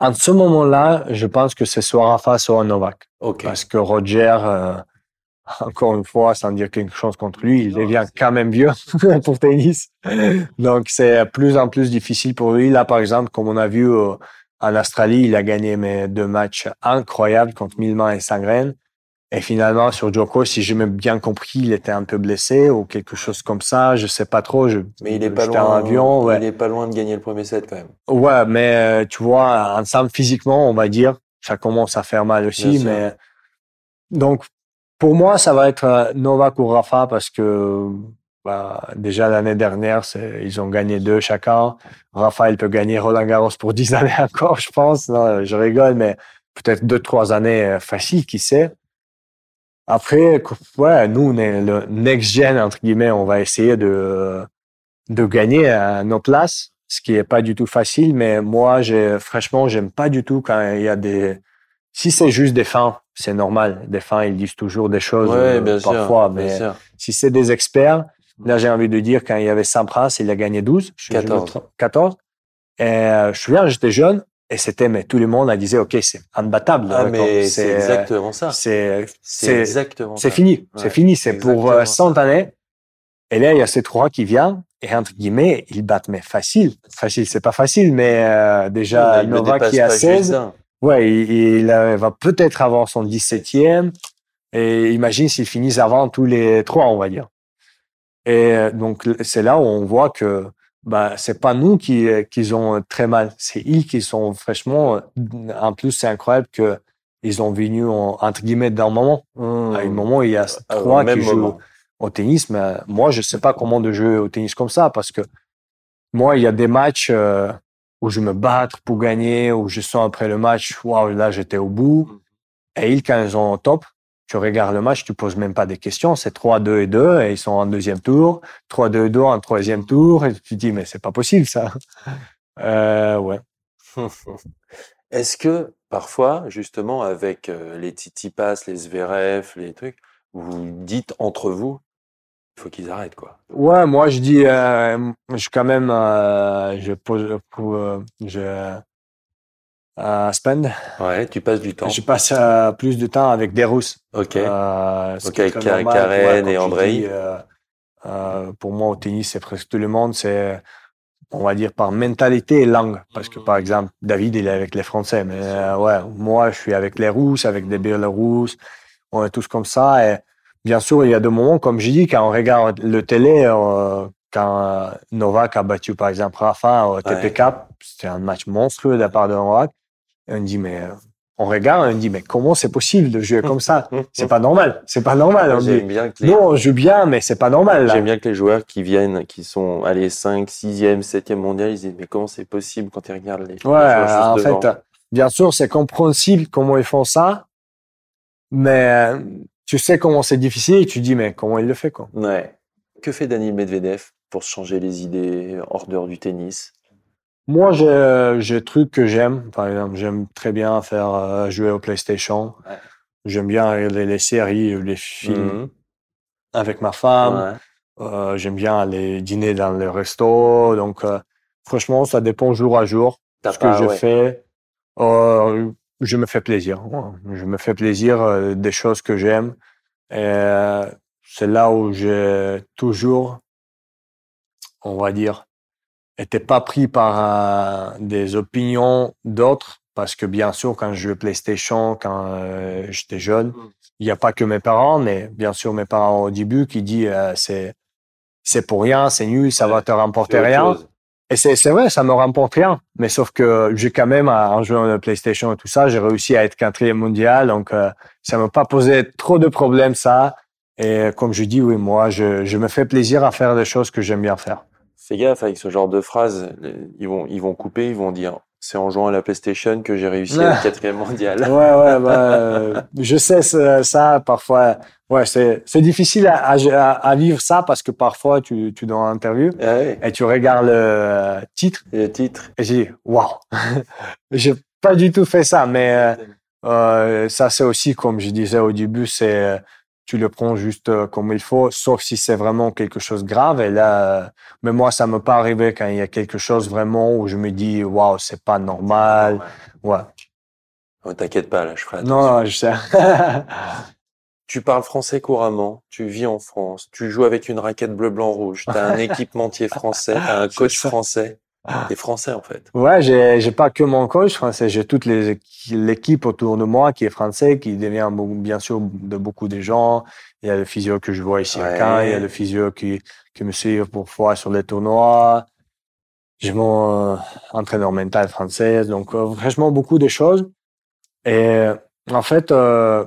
En ce moment-là, je pense que c'est soit Rafa, soit Novak. Ok. Parce que Roger, euh, encore une fois, sans dire quelque chose contre lui, il devient quand même vieux pour tennis. Donc, c'est plus en plus difficile pour lui. Là, par exemple, comme on a vu euh, en Australie, il a gagné mes deux matchs incroyables contre Milman et Sangren. Et finalement, sur Djoko, si j'ai bien compris, il était un peu blessé ou quelque chose comme ça. Je sais pas trop. Je, Mais il est pas loin. avion, ouais. Il est pas loin de gagner le premier set quand même. Ouais, mais euh, tu vois, ensemble physiquement, on va dire, ça commence à faire mal aussi. Bien sûr. Mais donc, pour moi, ça va être euh, Novak ou Rafa parce que bah, déjà l'année dernière, ils ont gagné deux chacun. Rafa, il peut gagner Roland Garros pour dix années encore, je pense. Non, je rigole, mais peut-être deux, trois années euh, faciles, qui sait. Après, ouais, nous, on est le next gen entre guillemets. On va essayer de de gagner à nos places, ce qui est pas du tout facile. Mais moi, j'ai franchement, j'aime pas du tout quand il y a des. Si c'est juste des fins, c'est normal. Des fins, ils disent toujours des choses Ouais, euh, sûr. parfois. bien mais sûr. si c'est des experts, là, j'ai envie de dire quand il y avait Sampras, il a gagné 12. Je- je me 14. trompe- 14. Et euh, je me souviens, j'étais jeune et c'était, mais tout le monde a disait, OK, c'est imbattable. Ah, le mais c'est exactement ça. C'est, C'est exactement c'est fini. Ouais, c'est fini. C'est pour exactement euh, ça. 100 années. Et là, il y a ces trois qui viennent. Et entre guillemets, ils battent, mais facile. Facile, c'est pas facile, mais euh, déjà, il dépasse qui a pas juste 16, d'un. ouais, il, il, euh, va peut-être avoir son 17e. Et imagine s'ils finissent avant tous les trois, on va dire. Et euh, donc, c'est là où on voit que bah, c'est pas nous qui, qui ont très mal. C'est ils qui sont franchement, euh, en plus, c'est incroyable que ils ont venu en, entre guillemets d'un moment. À un moment, il y a trois qui jouent moment. au tennis, mais moi, je sais pas comment de jouer au tennis comme ça parce que moi, il y a des matchs euh, où je me bats pour gagner, où je sens après le match, waouh, là, j'étais au bout. Et ils, quand ils sont au top, tu regardes le match, tu poses même pas des questions. C'est 3-2 et 2 et ils sont en deuxième tour. 3-2 et 2 en troisième tour. Et tu te dis, mais c'est pas possible, ça. Euh, ouais. Est-ce que parfois, justement, avec euh, les Titipas, les Zverev, les trucs, vous dites entre vous, il faut qu'ils arrêtent, quoi. Ouais, moi, je dis, euh, je quand même, euh, je pose, pour, euh, je, à spend. Ouais, tu passes du temps. Je passe euh, plus de temps avec des Russes. Ok. Euh, Ok, avec Karen ouais, et Andrei. dis, euh, euh, pour moi, au tennis, c'est presque tout le monde. C'est, on va dire, par mentalité et langue. Parce que, par exemple, David, il est avec les Français. Mais ouais, moi, je suis avec les Russes, avec des Biélorusses. On est tous comme ça. Et bien sûr, il y a des moments, comme je dis, quand on regarde le télé, quand Novak a battu, par exemple, Rafa au TPK, c'était un match monstrueux de la part de Novak. Et on dit, mais euh, on regarde, on dit, mais comment c'est possible de jouer comme ça? C'est pas normal. C'est pas normal. On dit, bien que les, non, on joue bien, mais c'est pas normal. J'aime bien que les joueurs qui viennent, qui sont, allez, 5, 6e, 7e mondial, ils disent, mais comment c'est possible quand ils regardent les, les Ouais, joueurs juste en devant? fait, bien sûr, c'est compréhensible comment ils font ça, mais tu sais comment c'est difficile et tu dis, mais comment il le fait, quoi. Ouais. Que fait Daniel Medvedev pour se changer les idées hors dehors du tennis? Moi, j'ai, j'ai des trucs que j'aime. Par exemple, j'aime très bien faire euh, jouer au PlayStation. Ouais. J'aime bien regarder les séries ou les films Mhm. avec ma femme. Ouais. Euh, j'aime bien aller dîner dans les restos. Donc, euh, franchement, ça dépend jour à jour. T'as ce que je ouais. fais, euh, je me fais plaisir. Je me fais plaisir euh, des choses que j'aime. Et euh, c'est là où j'ai toujours, on va dire, été pas pris par euh, des opinions d'autres. Parce que bien sûr, quand je jouais PlayStation, quand euh, j'étais jeune, il n'y a pas que mes parents, mais bien sûr mes parents au début qui disent euh, c'est c'est pour rien, c'est nul, ça Ouais, va te remporter rien. chose. Et c'est, c'est vrai, ça me remporte rien. Mais sauf que j'ai quand même, en jouant à la PlayStation et tout ça, j'ai réussi à être quatrième mondial. Donc, euh, ça m'a pas posé trop de problèmes, ça. Et comme je dis, oui, moi, je, je me fais plaisir à faire des choses que j'aime bien faire. Fais gaffe avec ce genre de phrases. Ils vont, ils vont couper, ils vont dire c'est en jouant à la PlayStation que j'ai réussi à être quatrième mondial. Ouais, ouais, bah, euh, je sais ça, ça, parfois. Ouais, c'est, c'est difficile à, à, à vivre ça parce que parfois, tu, tu donnes une interview Ah ouais. et tu regardes le titre Et le titre. et j'ai dit, waouh, j'ai pas du tout fait ça, mais, euh, Euh, ça, c'est aussi, comme je disais au début, c'est euh, tu le prends juste euh, comme il faut, sauf si c'est vraiment quelque chose de grave. Et là, euh, mais moi, ça me pas arrivé quand il y a quelque chose vraiment où je me dis, waouh, c'est pas normal. Ouais. Oh, T'inquiète pas, là, je ferai attention. Non, non, je sais. Tu parles français couramment, tu vis en France, tu joues avec une raquette bleu, blanc, rouge, tu as un équipementier français, tu as un coach ça. français. T'es français, en fait. Ouais, j'ai, j'ai pas que mon coach français, j'ai toute les, l'équipe autour de moi qui est français, qui devient bien sûr de beaucoup de gens. Il y a le physio que je vois ici à. Caen, il y a le physio qui, qui me suit parfois sur les tournois. J'ai mon euh, entraîneur mental français, donc euh, franchement beaucoup de choses. Et euh, en fait, euh,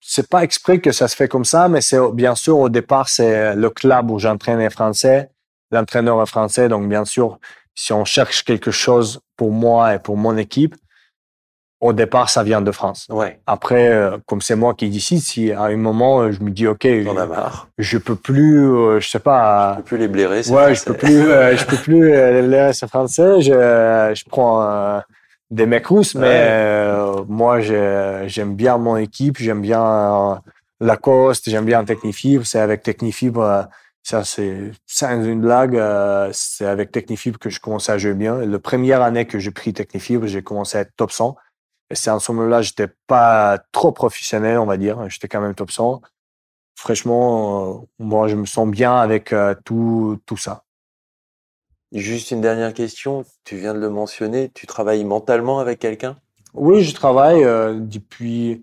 c'est pas exprès que ça se fait comme ça, mais c'est bien sûr au départ c'est le club où j'entraîne est français, l'entraîneur est français, donc bien sûr si on cherche quelque chose pour moi et pour mon équipe, au départ, ça vient de France. Ouais, Après, euh, comme c'est moi qui décide, si à un moment euh, je me dis ok, t'en as marre. je peux plus, euh, je sais pas, Tu peux plus les blairer, c'est ouais, je peux plus, euh, je peux plus euh, le reste français. Je, je prends des mecs russes, mais Ouais. moi j'ai- j'aime bien mon équipe, j'aime bien Lacoste, j'aime bien Technifibre. C'est avec Technifibre, ça c'est sans une blague, euh, c'est avec Technifibre que je commençais à jouer bien. La première année que j'ai pris Technifibre, j'ai commencé à être top 100. Et c'est en ce moment-là, j'étais pas trop professionnel, on va dire. J'étais quand même top 100. Franchement, euh, moi, je me sens bien avec euh, tout, tout ça. Juste une dernière question, tu viens de le mentionner, tu travailles mentalement avec quelqu'un? Oui, je travaille depuis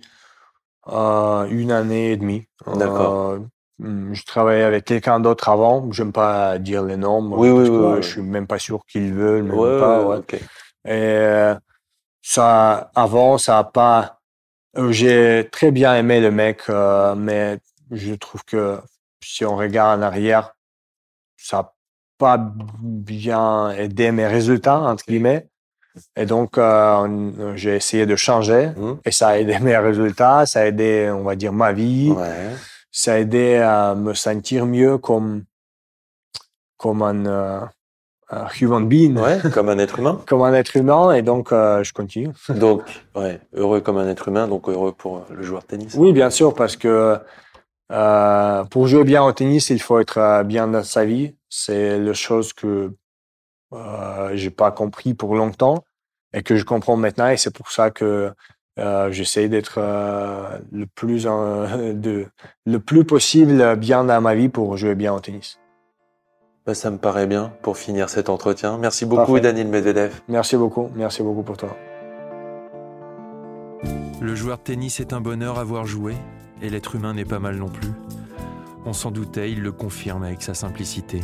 une année et demie. D'accord. Hum, je travaillais avec quelqu'un d'autre avant. J'aime pas dire les noms. Oui, oui, parce oui, oui. Je suis même pas sûr qu'ils veulent, même Ouais, pas. ouais, ouais. ok. Et euh, ça, avant, ça a pas. euh, J'ai très bien aimé le mec, euh, mais je trouve que si on regarde en arrière, ça a pas bien aidé mes résultats entre guillemets. Et donc, euh, on- j'ai essayé de changer Mhm. et ça a aidé mes résultats, ça a aidé, on va dire, ma vie, Ouais. Ça a aidé à me sentir mieux comme, comme un, euh, un human being, Ouais, comme un être humain. comme un être humain. Et donc, euh, je continue. Donc, ouais, heureux comme un être humain, donc heureux pour le joueur de tennis. Oui, bien sûr, parce que euh, pour jouer bien au tennis, il faut être bien dans sa vie. C'est la chose que euh, j'ai pas compris pour longtemps et que je comprends maintenant. Et c'est pour ça que euh, j'essaie d'être euh, le plus de le plus possible bien dans ma vie pour jouer bien au tennis. Bah, ça me paraît bien pour finir cet entretien. Merci beaucoup, Parfait. Daniel Medvedev. Merci beaucoup, merci beaucoup pour toi. Le joueur de tennis est un bonheur à voir jouer, et l'être humain n'est pas mal non plus. On s'en doutait, il le confirme avec sa simplicité.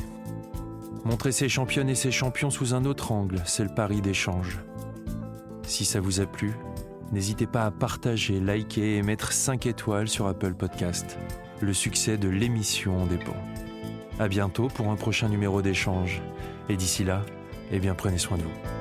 Montrer ses championnes et ses champions sous un autre angle, c'est le pari d'échange. Si ça vous a plu, n'hésitez pas à partager, liker et mettre 5 étoiles sur Apple Podcast. Le succès de l'émission en dépend. À bientôt pour un prochain numéro d'échange. Et d'ici là, eh bien prenez soin de vous.